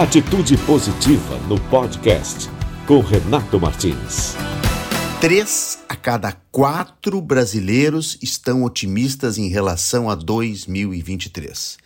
Atitude Positiva no podcast com Renato Martins. Três a cada quatro brasileiros estão otimistas em relação a 2023.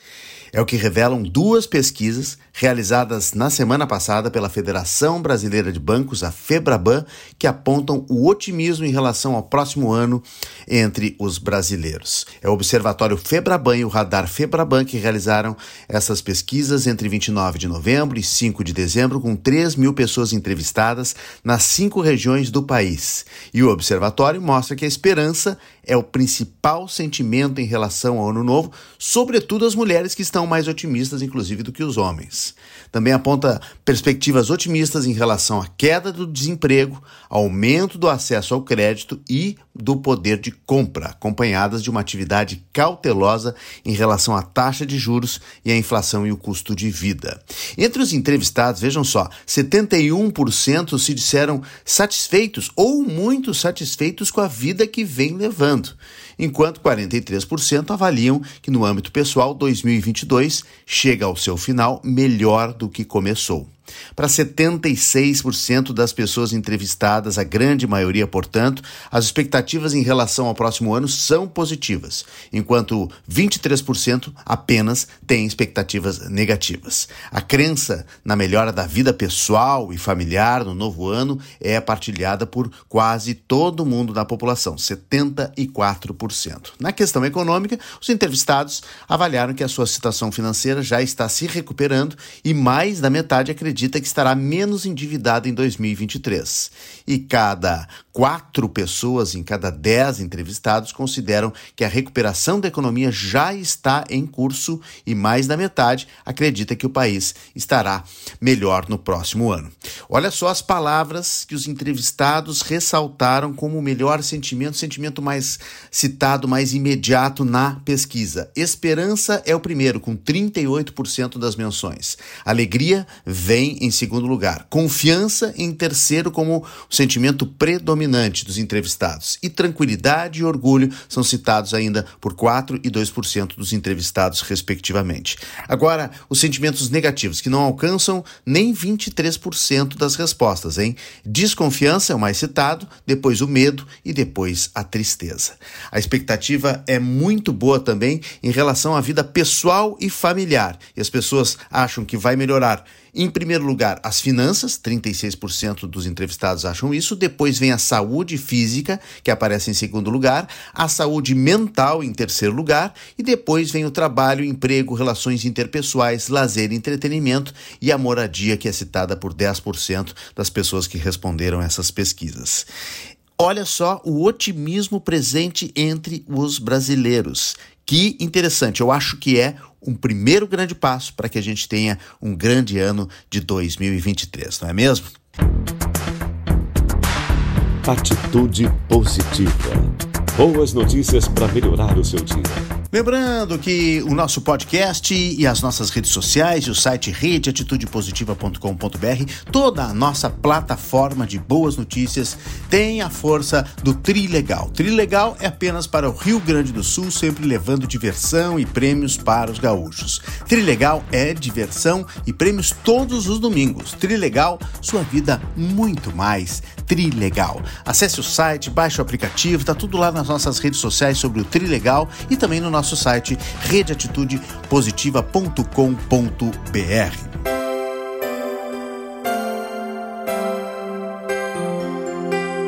É o que revelam duas pesquisas realizadas na semana passada pela Federação Brasileira de Bancos, a FEBRABAN, que apontam o otimismo em relação ao próximo ano entre os brasileiros. É o Observatório FEBRABAN e o Radar FEBRABAN que realizaram essas pesquisas entre 29 de novembro e 5 de dezembro, com 3 mil pessoas entrevistadas nas cinco regiões do país. E o observatório mostra que a esperança é o principal sentimento em relação ao ano novo, sobretudo as mulheres que estão mais otimistas, inclusive, do que os homens. Também aponta perspectivas otimistas em relação à queda do desemprego, aumento do acesso ao crédito e do poder de compra, acompanhadas de uma atividade cautelosa em relação à taxa de juros e à inflação e o custo de vida. Entre os entrevistados, vejam só, 71% se disseram satisfeitos ou muito satisfeitos com a vida que vem levando, enquanto 43% avaliam que no âmbito pessoal 2022 chega ao seu final melhor do que começou. Para 76% das pessoas entrevistadas, a grande maioria, portanto, as expectativas em relação ao próximo ano são positivas, enquanto 23% apenas têm expectativas negativas. A crença na melhora da vida pessoal e familiar no novo ano é partilhada por quase todo mundo da população, 74%. Na questão econômica, os entrevistados avaliaram que a sua situação financeira já está se recuperando e mais da metade acredita acredita que estará menos endividada em 2023. E cada quatro pessoas em cada dez entrevistados consideram que a recuperação da economia já está em curso e mais da metade acredita que o país estará melhor no próximo ano. Olha só as palavras que os entrevistados ressaltaram como o melhor sentimento, sentimento mais citado, mais imediato na pesquisa. Esperança é o primeiro, com 38% das menções. Alegria vem vem em segundo lugar. Confiança em terceiro como o sentimento predominante dos entrevistados. E tranquilidade e orgulho são citados ainda por 4 e 2% dos entrevistados, respectivamente. Agora, os sentimentos negativos, que não alcançam nem 23% das respostas, hein? Desconfiança é o mais citado, depois o medo e depois a tristeza. A expectativa é muito boa também em relação à vida pessoal e familiar. E as pessoas acham que vai melhorar em primeiro lugar, as finanças, 36% dos entrevistados acham isso. Depois vem a saúde física, que aparece em segundo lugar, a saúde mental em terceiro lugar, e depois vem o trabalho, emprego, relações interpessoais, lazer entretenimento e a moradia, que é citada por 10% das pessoas que responderam essas pesquisas. Olha só o otimismo presente entre os brasileiros. Que interessante, eu acho que é um primeiro grande passo para que a gente tenha um grande ano de 2023, não é mesmo? Atitude positiva. Boas notícias para melhorar o seu dia. Lembrando que o nosso podcast e as nossas redes sociais e o site redeatitudepositiva.com.br, toda a nossa plataforma de boas notícias tem a força do Trilegal. Trilegal é apenas para o Rio Grande do Sul, sempre levando diversão e prêmios para os gaúchos. Trilegal é diversão e prêmios todos os domingos. Trilegal, sua vida muito mais Trilegal. Acesse o site, baixe o aplicativo, tá tudo lá nas nossas redes sociais sobre o Trilegal e também no nosso nosso site redeatitudepositiva.com.br.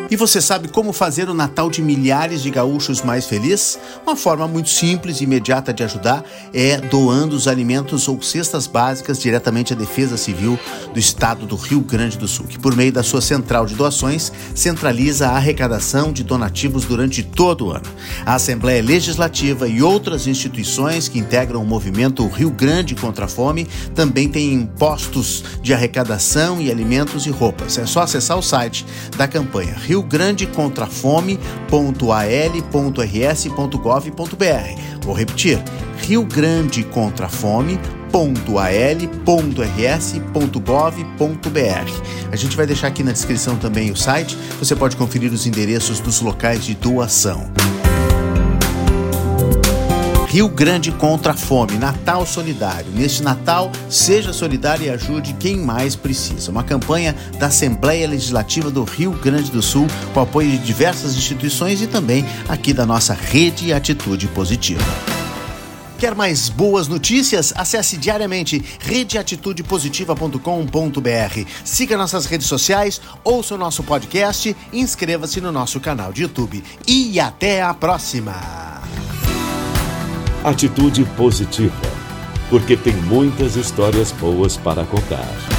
E você sabe como fazer o Natal de milhares de gaúchos mais feliz? Uma forma muito simples e imediata de ajudar é doando os alimentos ou cestas básicas diretamente à Defesa Civil do Estado do Rio Grande do Sul, que por meio da sua central de doações centraliza a arrecadação de donativos durante todo o ano. A Assembleia Legislativa e outras instituições que integram o movimento Rio Grande contra a Fome também têm postos de arrecadação e alimentos e roupas. É só acessar o site da campanha Rio Rio Grande contra fome.al.rs.gov.br. Vou repetir: Rio Grande contra a. A gente vai deixar aqui na descrição também o site, você pode conferir os endereços dos locais de doação. Rio Grande contra a fome, Natal Solidário. Neste Natal, seja solidário e ajude quem mais precisa. Uma campanha da Assembleia Legislativa do Rio Grande do Sul, com apoio de diversas instituições e também aqui da nossa rede Atitude Positiva. Quer mais boas notícias? Acesse diariamente redeatitudepositiva.com.br. Siga nossas redes sociais, ouça o nosso podcast, inscreva-se no nosso canal de YouTube. E até a próxima! Atitude positiva, porque tem muitas histórias boas para contar.